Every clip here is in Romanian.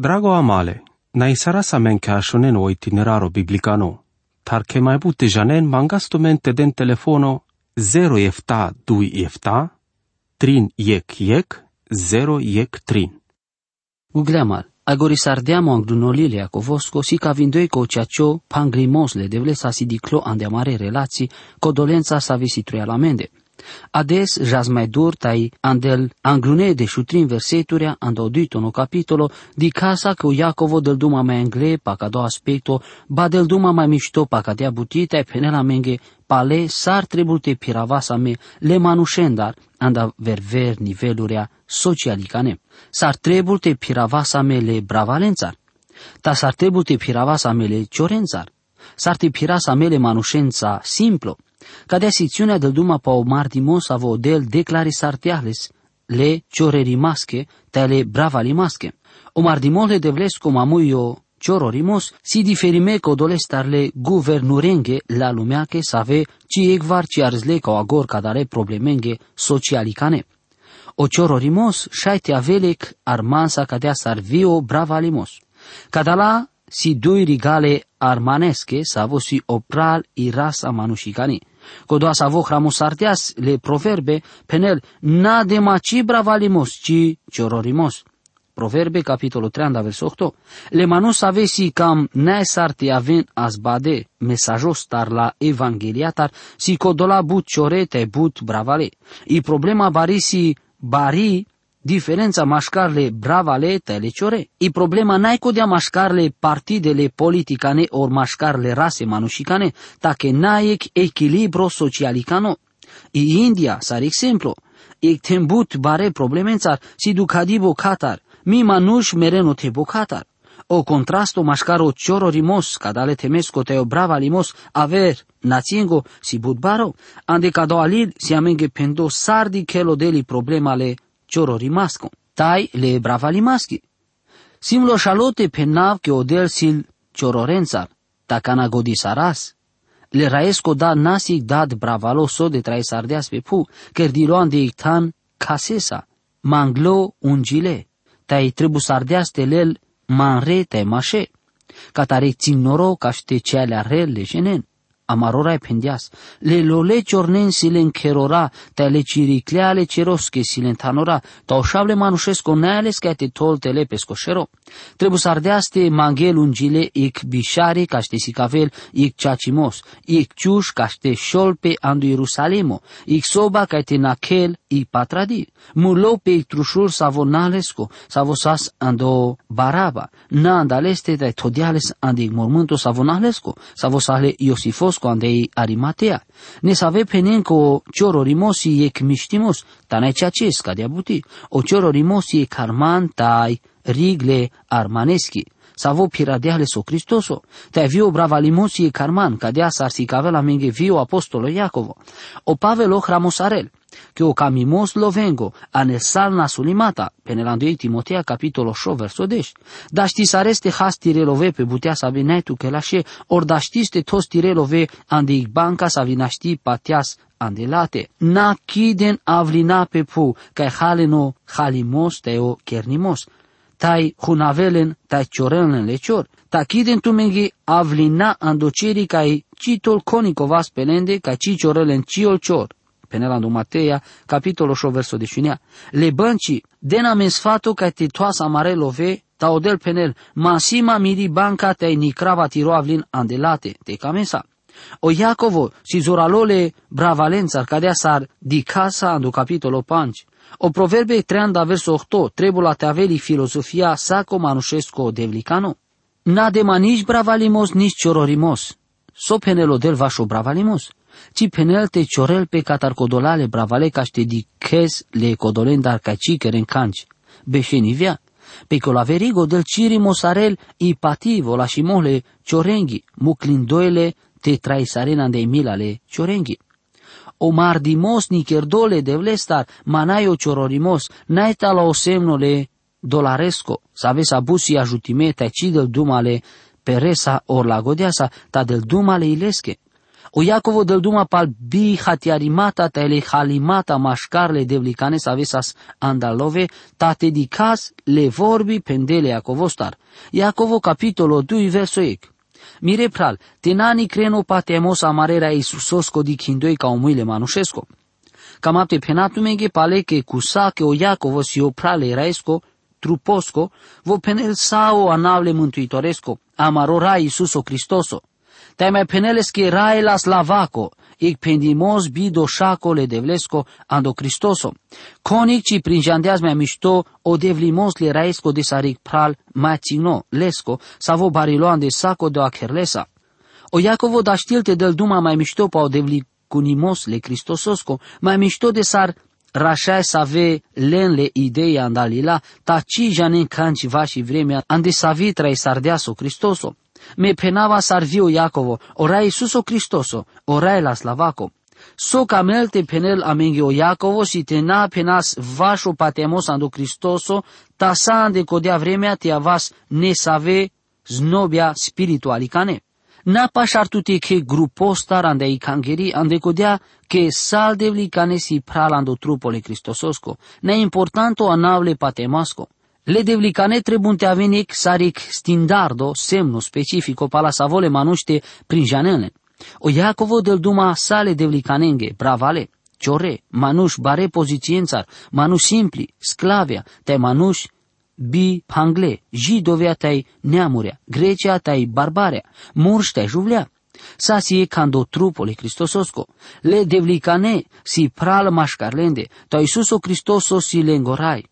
Drago amale, na isara sa men ke ashonen o itineraro biblicano, tar ke mai bute janen mangasto mente den telefono 0 efta 2 efta, trin yek yek, 0 yek trin. Uglemal, agori sardiamo anglunolile a covosko si ca vindoi co ceacio pangrimosle devle sa si diclo andeamare relații codolența sa visitruia la mende. Ades jas mai dur tai andel anglune de shutrin verseturia ando dito no capitolo di casa che Iacovo del duma mai angle pa ca do aspecto ba del duma mai mișto pa ca dea butita e penela menge pale sar trebulte piravasa me le manușendar anda verver nivelurea socialicane. Sar trebulte piravasa me le bravalențar. Ta sar trebulte piravasa me le ciorențar. Sar te pirasa mele manușența simplo Cadea secțiunea del duma pa o martimos avo del declari sartiales, le cioreri masche, tale bravali masche. O mardimole devlesco mamuio ciororimos, si diferime co dolestarle guvernurenge la lumeache save ci egvar ci arzle ca agor cadare problemenge socialicane. O ciororimos șaite avelec armansa cadea sarvio bravalimos. Cadala si doi rigale armanesche savo si opral i rasa manușicani. Codoasa vo hramusarteas le proverbe penel na de maci bravalimos ci ciororimos. Proverbe capitolul 3 verset 8. Le manus avesi cam ne sarti aven asbade mesajos tar la evangeliatar si codola but ciorete but bravale. I problema barisi bari diferența mașcarle bravale teleciore. I problema n-ai codea mașcarle partidele politicane or mașcarle rase manușicane, tache n-ai echilibro socialicano. I India, sar exemplu, e tembut bare problemențar si ducadibo catar, mi manuș mereno tebo catar. O contrasto mașcaro ciororimos, cadale temesco teo brava limos, aver, națiengo, si budbaro, ande cado alil si amenge pendo sardi chelo deli problemale cioro rimasco. Tai le brava limaschi. Simlo șalote pe nav che odel sil ciororențar, tacana godi saras. Le raesco da nasic dad bravalo so de trai sardeas pe pu, ker diroan de ictan casesa, manglo ungile, tai tribu sardeas te lel manre te mașe, catare țin noro ca ște cealea rele jenen amarora e pendias, le lole ciornen silen kerora, ta le ciricleale cerosche silen tanora, ta o șable manușesco neales ca te tol tele pescoșero. Trebuie să ardeaste manghel ungile ic bișare ca ște sicavel ic ceacimos, ic ciuș ca ște șolpe andu Ierusalimo, ic soba ca te nakel ic patradi, mulo pe ic trușul savo nalesco, savo sas ando baraba, na andaleste da todiales andi mormânto savo nalesco, savo sale Iosifos Iosco andei Arimatea. Ne save penenco ciororimosi e kmishtimos, tanai ceaces ca buti. O ciororimosi e carman tai rigle armaneschi. Savo piradeale so Cristoso. Te vio brava limosi e carman, cadea sarsicavela menge vio apostolo Iacovo. O Pavelo hramosarel che o camimos lo vengo, a ne salna sulimata, penelando Timotea capitolo 8 verso 10. Da ști sareste has tirelove pe butea sa vinetu che lasce, or da știste tos tirelove andi banca sa vinaști patias andelate. Na kiden avlina pe pu, kai haleno halimos teo kernimos. Tai hunavelen, tai ciorelen lecior. Ta kiden tu mengi avlina andoceri kai citol conico pelende, kai ci ciorelen ciol cior penelando Mateia, capitolo 8, verso 19. Le bănci, dena men sfato ca te toasa mare love, ta odel penel, masima miri banca te nikrava tiro avlin andelate, te camesa. O Iacovo, si zoralole bravalența, cadea sar di casa ando capitolo 5. O proverbe 30 verso 8, trebula te aveli filosofia saco manușesco devlicano. N-adema nici bravalimos, nici ciororimos. So penelo del vașo bravalimos ci penelte ciorel pe catar codolale bravale caște di ches le codolen dar caci keren canci. Beșenivea, pe colaverigo del ciri mosarel i pativo la shimole ciorenghi, muclindoele te trai sarena de milale ciorenghi. O mardimos ni cherdole de vlestar, manaio ciororimos, naita la o semnole dolaresco, saves abusi ajutime te ci del dumale peresa or la godeasa, ta del dumale ilesche O Iacovo del duma pal bi hatiarimata tele halimata mașcarle devlicane savesas andalove, ta te dicas le vorbi pendele Iacovostar. Iacovo capitolo 2 verso ec. Mire pral, tenani creno patemos amarera Iisusosko di kindoi ca omuile manușesco. Cam apte penatumengi pale que cusa que o Iacovo si o prale raesco, truposco, vo penel sao anavle mântuitoresco, amarora Iisuso Cristoso. Teme peneles que raela slavaco, ic pendimos bido șacole devlesco ando Cristoso. Conic ci prin jandeaz mea mișto o devlimos le raesco de saric pral mațino lesco, savo bariloan de saco de acherlesa. O Iacovo da știlte del duma mai mișto pa o devli cunimos le Cristososco, mai mișto de sar rașai să ave lenle ideea andalila, ta ci janen canci va și vremea, ande să vitra i sardeaso Cristoso. Me penava sarvio Iacovo, ora Iisuso Cristoso, ora la slavaco. So camelte penel amengi o Iacovo si te na penas vașo patemos ando Cristoso, ta sa ande codea vremea te avas ne save znobia spiritualicane. Na pașartute che grupostar ande i cangeri ande codea che saldevli cane si pralando trupole Cristososco, ne importanto anavle patemasco. Le devlicane trebunte avenic saric standardo, semno specifico pala savole manuște prin janele. O Iacovo del duma sale devlicanenge, bravale, ciore, manuș bare pozițiențar, manuș simpli, sclavia, te manuș bi pangle, jidovia tai neamurea, Grecia tai barbarea, murș tai juvlea. Sa si e cando trupole Cristososco, le devlicane si pral mașcarlende, to Iisuso Cristoso si le îngorai.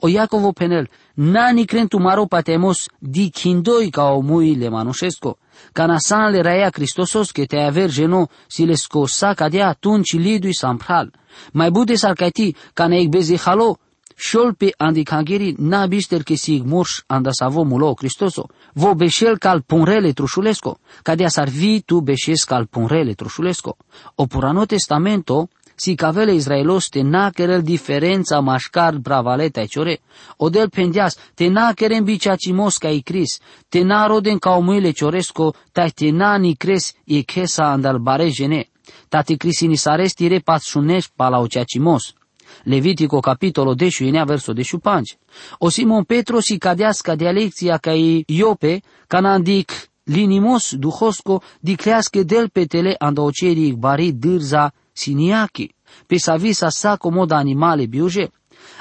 O Iacovo penel, nani crentu maro patemos di kindoi ca o mui le manușesco, ca nasan le raia Cristosos che te aver geno si le scosa cadea atunci lidui sampral. Mai bude sarcati ca ne bezi halo, Șolpe andi cangeri na bister che si igmurș anda savo mulo Cristoso, vo beșel cal punrele trușulesco, cadea sarvi tu beșes cal punrele trușulesco. O purano testamento si cavele Israelos te naquerel diferența mașcar bravaleta e ciore, o del pendias te naqueren biciacimos ca i cris, te na roden ca omuile cioresco, ta te na ni cres e chesa andal bare gene, ta te crisini sarestire patsuneș palauceacimos. Levitico capitolo 10 inea verso 15. O Simon Petro si cadeasca dialecția ca i Iope, canandic linimos duhosco diclească del petele andaucerii bari dârza siniaki, pe savisa sa comoda animale biuje,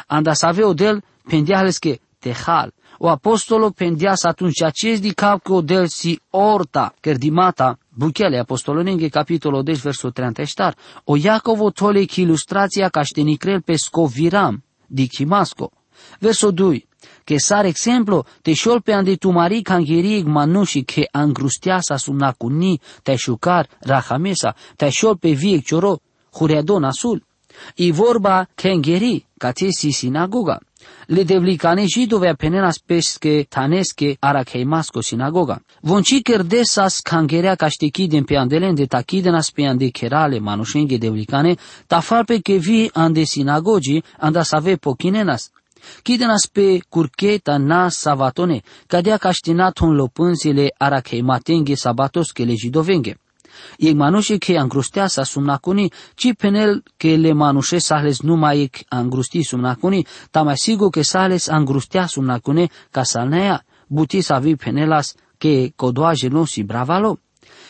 anda saveo del pendiales que tehal, o apostolo pendias atunci acest di capco del si orta, cerdimata, buchele apostolonenghe capitolo 10 verso 30 o Iacovo tole che ilustrația ca ștenicrel pe scoviram, di chimasco. Verso 2, che sar exemplo te șol pe ande tu mari cangherieg manuși che angrustiasa sumnacuni te șucar rahamesa, te șol pe viec cioro, hureadon asul. I vorba kengheri, ca si sinagoga. Le devlicane židove penenas peske taneske arakeimasko sinagoga. Vonci kerdesas kangerea kaštekiden pe andelen de takidenas pe ande kerale manušenge devlicane, tafalpe ke vi ande sinagogi anda save pokinenas. Kidenas pe curcheta na savatone, cadea caștinaton lopânzile arakeimatenge sabatos ke le jidovenge. Ei manușe che angrusteasa sumnacuni, ci penel che le manușe sahles numai ec angrusti sumnacuni, ta mai sigur che sahles angrustea sumnacune ca salnea, buti sa vi penelas che codoaje no si bravalo.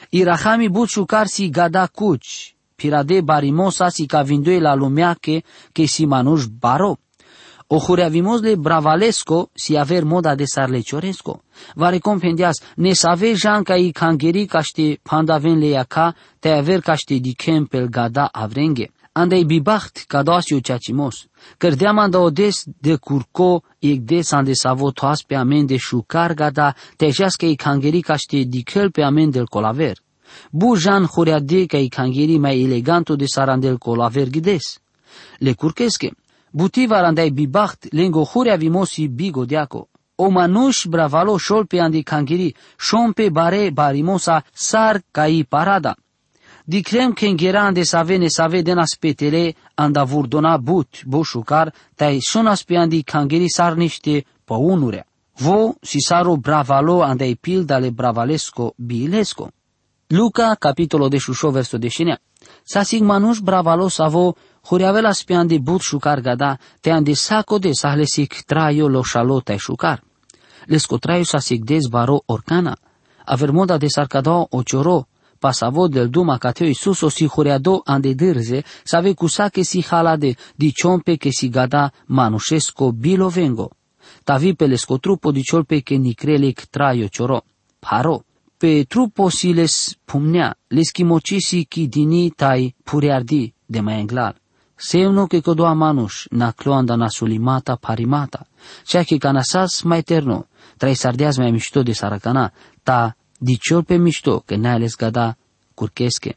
Irahami but șucar si gada cuci, pirade barimosa si ca vindoi la lumea che, che si manuș baro. O de bravalesco si aver moda de sarlecioresco. Va recompendias ne save janca i cangeri caște pandaven le iaca te aver caște di kempel gada avrenge. Andai bibacht cadasio ceacimos. Cărdeam anda odes de curco ec des ande savo toas pe amen de șucar gada te jasca i cangeri caște di kel pe amen del colaver. Bu jan de ca i cangeri mai eleganto de sarandel colaver gides. Le curchesche, Butiva andai bibacht lengo huria vimosi bigo diaco. O manush bravalo pe andi kangiri, shompe bare barimosa sar kai parada. Dicrem că îngerande să vene să vede na spetele anda vurdona but boșucar, tai sonas pe andi kangiri sar niște păunurea. Vo si saro bravalo andai pildale bravalesco bilesco. Luca, capitolo de šušo verso dešenja. Sasig manuš bravalo savo huriavela spian de but šukar gada, te ande sako de sahlesik trajo lo šalo taj šukar. Lesko trajo sasig des baro orkana. Avermoda de sarcado o cioro, pasavo del duma cateo Isus o si horeado ande dirze, save cusa che si halade di ciompe che si gada manușesco bilo vengo. Tavi pe lesco trupo di ciolpe che ni crelic traio cioro. Paro. Pe trupo si les pumnea, les chimocisi chi dini tai puriardi de mai englar. Semno che codoa manuș na cloanda nasulimata parimata, cea che canasas mai eterno, trai sardeaz mai mișto de saracana, ta diciol pe mișto, că n-ai ales gada curchesche.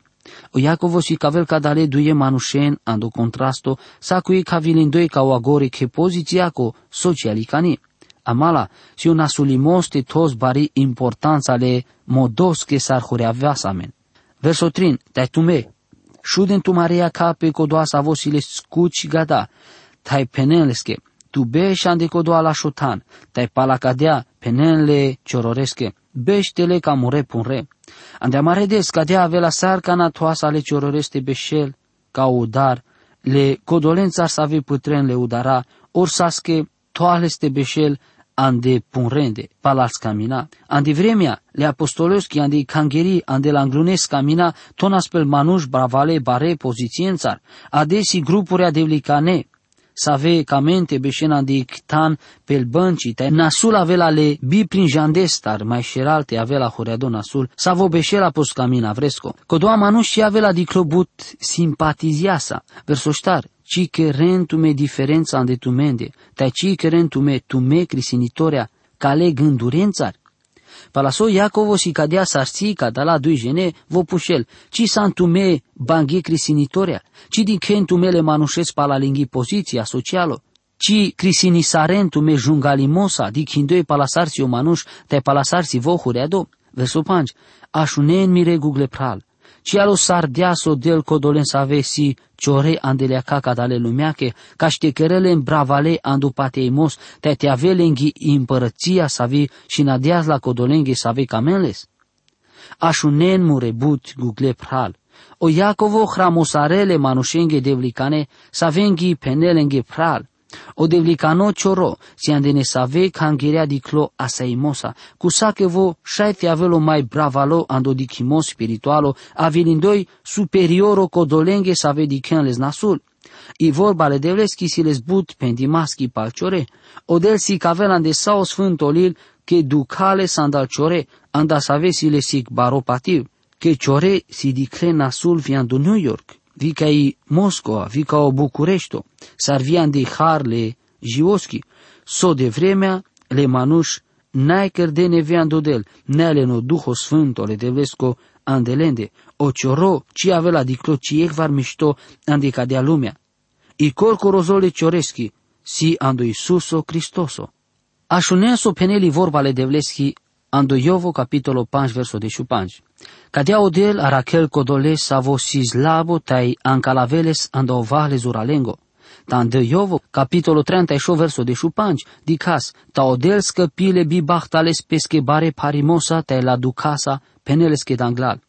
O Iacovo si cavel cadale duie manușen ando contrasto, sa cui cavilindoi ca o agori che poziția co socialicani. Amala, si un asulimos tos bari importanța le modos che sar horeaveasamen. Verso 3, tai tume, Shuden tu Maria cape codoasa vosile scuci gada, tai peneleske, tu be shande codoa la shotan, tai palacadea penele ciororesche, beștele ca mure punre. Ande amaredes cadea avea sarcana toasa le ciororeste beșel, ca udar, le codolența să ave pătren le udara, or sasche toaleste beșel, ande punrende, palals camina. Ande vremea, le apostolos ki ande kangeri, ande langlunes camina, tonas pel manuș bravale bare pozițiențar, adesi grupuri adevlicane, save camente beșena de tan pel bănci, te nasul avea le bi prin jandestar, mai șeralte avea la horeado nasul, savo beșela pos camina vresco. Codoa manu și avea di clobut simpatiziasa, versoștar, ci che rentume diferența ande tu mende, te ci che rentume tu me crisinitoria, cale gândurențar, Palaso Iacovo si cadea sarsica da la dui gene vo pușel, ci santume banghe crisinitoria, ci din kentumele manușes palalinghi poziția socialo, ci crisinisaren me jungalimosa di kindoi palasarsi o manuș te palasarsi vo hureado, verso panci, așunen mire gugle pral, Cialo sardeaso del codolen savesi ciore andelea caca dale lumeache, ca ștecherele în bravale andu pateimos, te te avelengi împărăția savi și nadeaz la codolenghi savi camenles. Așunen murebut gugle pral. O Iacovo hramosarele manușenghe devlicane, savengi penelenghe pral. O devlicano cioro, si andene save cangerea di clo asaimosa, cu sachevo shaite avelo mai bravalo ando di chimo spiritualo, avilindoi superioro codolenghe save di les nasul. I vorba le devleschi si les but pendimaschi palciore, o del si cavelan de sao sfântolil che ducale sandalciore, anda save si le sic baropativ, che ciore si dicle nasul viandu New York vika i Moscova, vika o București, sarvian de harle jioschi, so de vremea le manuș n-ai de nevean dodel, nele no duho sfânto le devesco andelende, o cioro ci avela di clo ci ecvar mișto ande cadea lumea. I corco rozole cioreschi, si ando Isuso Cristoso. Așuneaso peneli vorba le devleschi ando Iovo capitolo 5 verso 15. Cadea odel a Raquel codoles savo sislabo tai ancalaveles ando ovale zuralengo. Tande Iovo capitolo 38 verso 15 dicas ta odel scăpile bi bahtales pesche bare parimosa tai la ducasa peneles che danglal.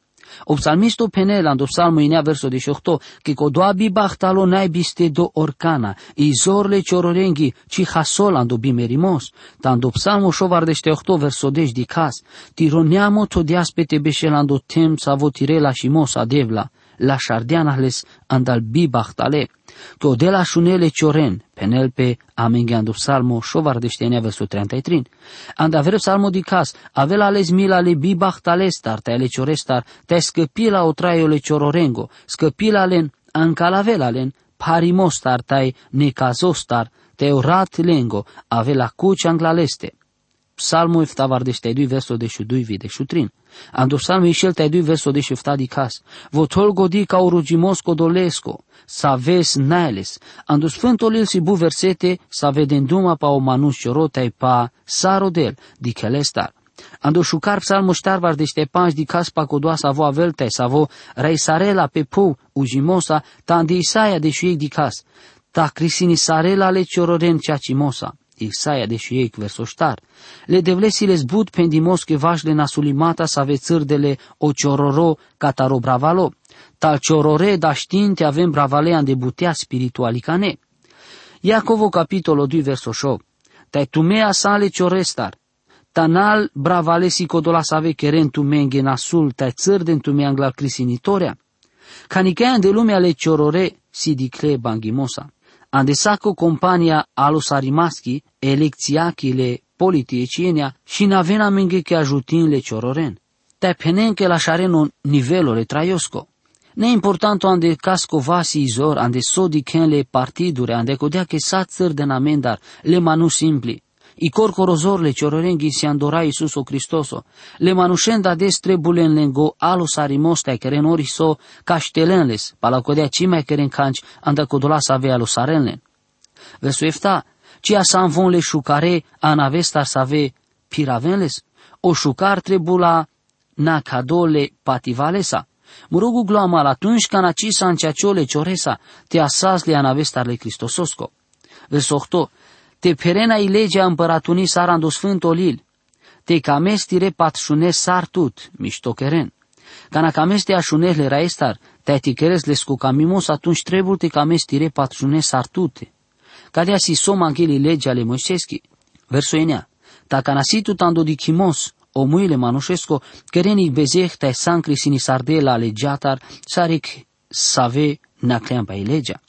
O psalmisto penelando psalmo inea verso 18 che codoabi bahtalo nai biste do orcana, izorle ciororenghi ci hasolando bimerimos, tando psalmo șovardește 8 verso 10 di cas, tironeamo to diaspete beșelando tem savo tirela și mosa devla, la șardeanahles andal bi bahtale, că de la șunele cioren, penel pe amengeandu psalmo șovardește verso 33, and avere psalmo di cas, avela ales mila le bi bahtalestar, te ale ciorestar, te scăpila o traiole ciororengo, scăpila len ancalavela len, parimostar tai necazostar, te orat lengo, avela cuci anglaleste. Psalmo iftavardește dui verso de șudui vide șutrin. Ando psalmo išel te dui verso de șufta di cas. Votol godi ca urugimos codolesco, sa ves nailes. Ando sfântul il si bu versete, sa veden duma pa o manus ciorotai pa sarodel di kelestar. Ando șucar psalmo ștar vardește panj di cas pa codoa sa vo avelte, sa vo reisarela pe pu ujimosa, ta andi Isaia de șuiec di cas. Ta crisini sarela le ciororen cea cimosa Isaia deși ei versoștar. Le devlesile zbut pendimos che vașle nasulimata să ave țârdele o ciororo cataro bravalo. Tal ciorore da știinte avem bravalean de butea spiritualicane. Iacovo capitolo 2 verso 8. Tai tumea sale ciorestar. Tanal bravale si codola save keren tumenge nasul tai țârden tumea anglar crisinitoria. Canichean de lumea le ciorore si dicle bangimosa. Ande saco compania alos arimaschi, elecțiachile politicienia și navena menge che ajutin le ciororen. Te penen che lasciareno nivelo le traiosco. Ne importanto ande casco vasi izor, ande sodi ken le partidure, ande codea che sa țăr de namendar, le manu simpli. I corcorozor le ciororengi si andora Iisuso Cristoso, le manușenda des trebulen lengo alos arimostai care nori so caștelenles, pala codea cimai care în canci anda codola să avea alos arenlen. Verso efta, cia sa von le șucare anavestar să ave piravenles, o șucar trebula na cadole pativalesa. Murugu gloamal atunci ca naci sa înceaciole cioresa, te asas le anavestar le Cristososco. Verso 8, te perena i legea împăratunii sarando sfânt olil, te camestire patșune sar tut, miștokeren. Cana cameste așunele raestar, te aticheres le camimos atunci trebuie te camestire patșune sar tute. Cadea si soma angeli legea ale Moiseschi. Verso enea, ta canasitu tando di chimos, o muile manușesco, kerenic bezeh te sancri sini sardela legiatar, saric save nacleam pa legea.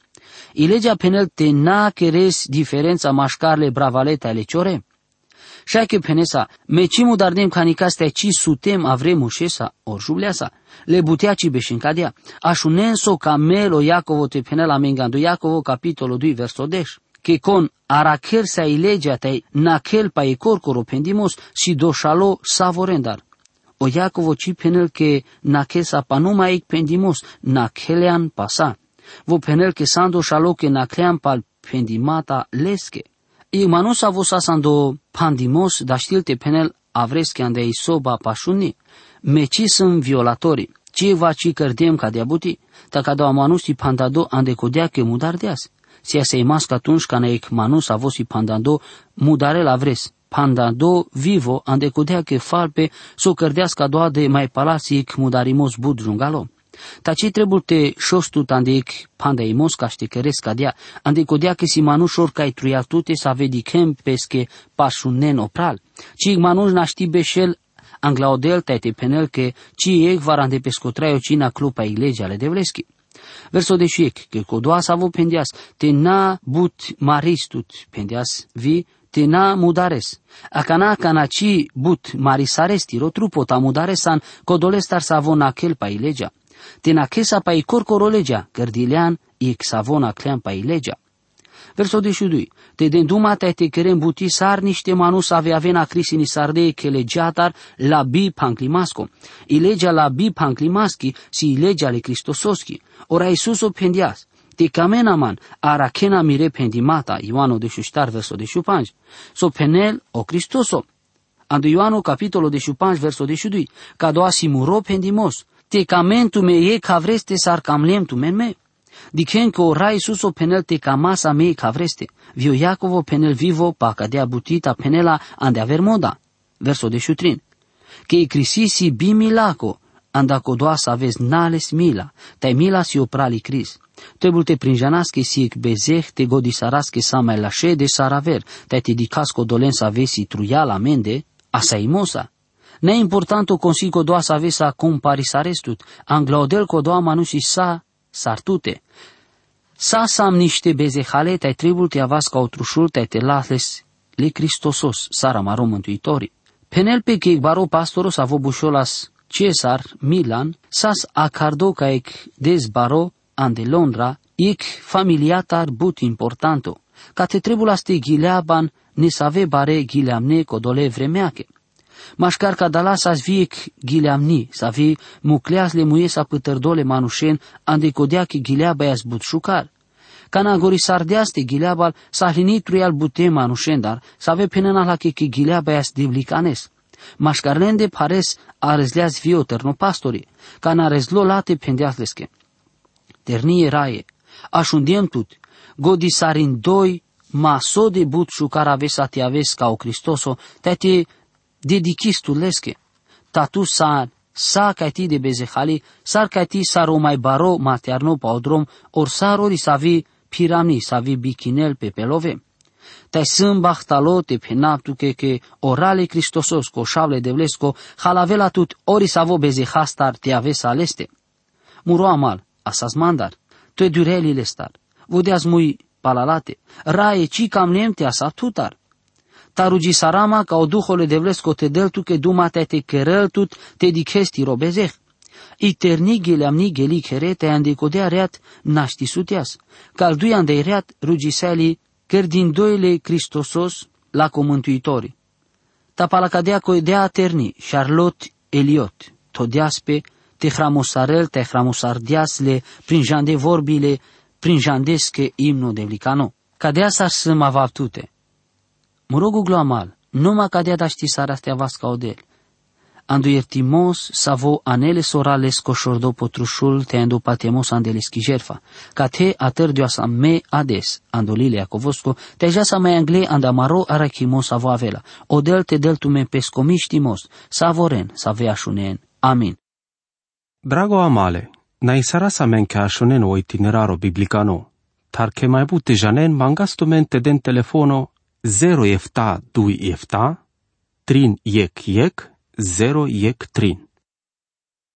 Ilegea penel te na keres diferența mașcarle bravalete ale ciore. Șache penesa, mecimu dardem canicastea ci sutem avremu șesa, or jubleasa, le butea ci beșincadea, așunenso camelo Iacovo te penela mengando Iacovo capitolo 2 verso 10 che con aracher sa ilegea te nakel pa e corcoro pendimos si doșalo savorendar. O Iacovo ci penel che nakel sa panuma eic pendimos nakelean pasa vo penel ke sando shalo ke nakleam pal pendimata leske. I manus avo sasando pandimos da știlte penel avresche ande isoba pașuni, meci sunt violatori, ci va ci cărdem ca de abuti, ta ca doa manus i pandado ande codea ke mudar deas. Sia se imasc atunci ca neik manus avo si pandado mudare la vres, pandado vivo ande codea ke falpe so cărdească doa de mai palasic mudarimos bud jungalo. Taci te șostut andeic pandai mosca ște căresc cadea, ande codea că si manușor cai truiatute să vedi chem pesche pașunen opral. Ci manuș naști beșel anglaodel te penel că ci ec varande pescotraio cina clupa iglesia ale devleschi. Verso de șiec, că codoa să avu pendias, te na but maristut pendias vi, te na mudares. Acana canaci but marisaresti, rotrupo ta mudaresan, codolestar să avu na pa ilegea tena kesa pa i korkoroleja, gardilean i xavona clean pa ileja. Verso 22. Te denduma te te kerem buti sar niște manus ave avena crisini sarde che legiatar la bi panclimasco. Ilegea la bi panclimaschi si ilegea le Cristososki. Ora Iisus o pendias. Te man ara kena mire pendimata, Ioano de șuștar verso de șupanj. So penel o Cristoso. Ando Ioano capitolo de șupanj verso de șudui. Ca doa simuro pendimos tecamentu me e cavreste sar camlem tu men me. Dichen că ora Iisuso penel te camasa me cavreste. Vio Iacovo penel vivo pa cadea butita penela ande aver moda. Verso de șutrin. Che i crisisi bi milaco, anda codoasa vezi nales mila, tai mila si oprali cris. Trebuie te prinjanasche si ec bezeh te godisarasche sa mai lașe de saraver, tai te dicasco dolensa vesi truiala mende, asa imosa. Ne importanto consigo doa să avesa comparisarestut, anglaudel co doa manusi sa sartute. Sa sam niște bezehale tai tribul te avas ca otrușul te te lasles li Cristosos, sara maro mântuitori. Penel pe che baro pastoros avo bușolas Cesar Milan, sas acardo ca ec des baro ande Londra, ec familiatar but importanto, ca te trebul aste ghileaban ne save bare ghileamne codole vremeache. Mașcar ca dala sa viec gileamni, sa vi mucleas le muie sa pătărdole manușen, ande codea că gilea băias butșucar. Cana gori sardeaste gileabal sa hlinit truial bute manușen, dar sa ve penena la că gilea băias divlicanes. Mașcarnende pares a rezleaz vio terno pastori, cana rezlo late pendeasleske. Ternie raie, așundiem tut, godi sarin doi ma so de but cara vesa te aves ca o Cristoso, te te dedikis tu leske. Ta tu sa sa ca ti de bezehali, sar ca ti sar o mai baro materno pa odrom, or sar ori sa vi pirami, sa vi bichinel pe pelove. Tai sâmbach talo te penaptu Tarugi sarama ca o duhole de vlesko te deltu ke dumate te kereltut te dikesti robezeh. I ternigile amni geli kere te andicodea reat naști sutias. Cal duian de reat rugiseli ker din doile Cristosos la comântuitori. Ta palacadea co dea terni, Charlotte Eliot, todiaspe, te hramosarel, te hramosardiasle, prin jande vorbile, prin jandesche imno de vlicano. Cadea sa să mă vaptute. Mă rogu gloamal, numai cadea da ști sara stea vasca odel. Ando iertimos savo anele sorales coșordo potrușul te ando patemos andele schijerfa. Ca te atârdio sa me ades, ando lile acovosco, te ja sa mai angle andamaro arachimos savo avela. Odel te del tu me pescomiștimos, savoren, saveașunen. Amin. Drago amale, Naisarasa menkäshonen o itineraro biblicano. Tarke mai bute janen mangastumente den telefono 0 efta 2 efta, trin yek yek, 0 yek trin.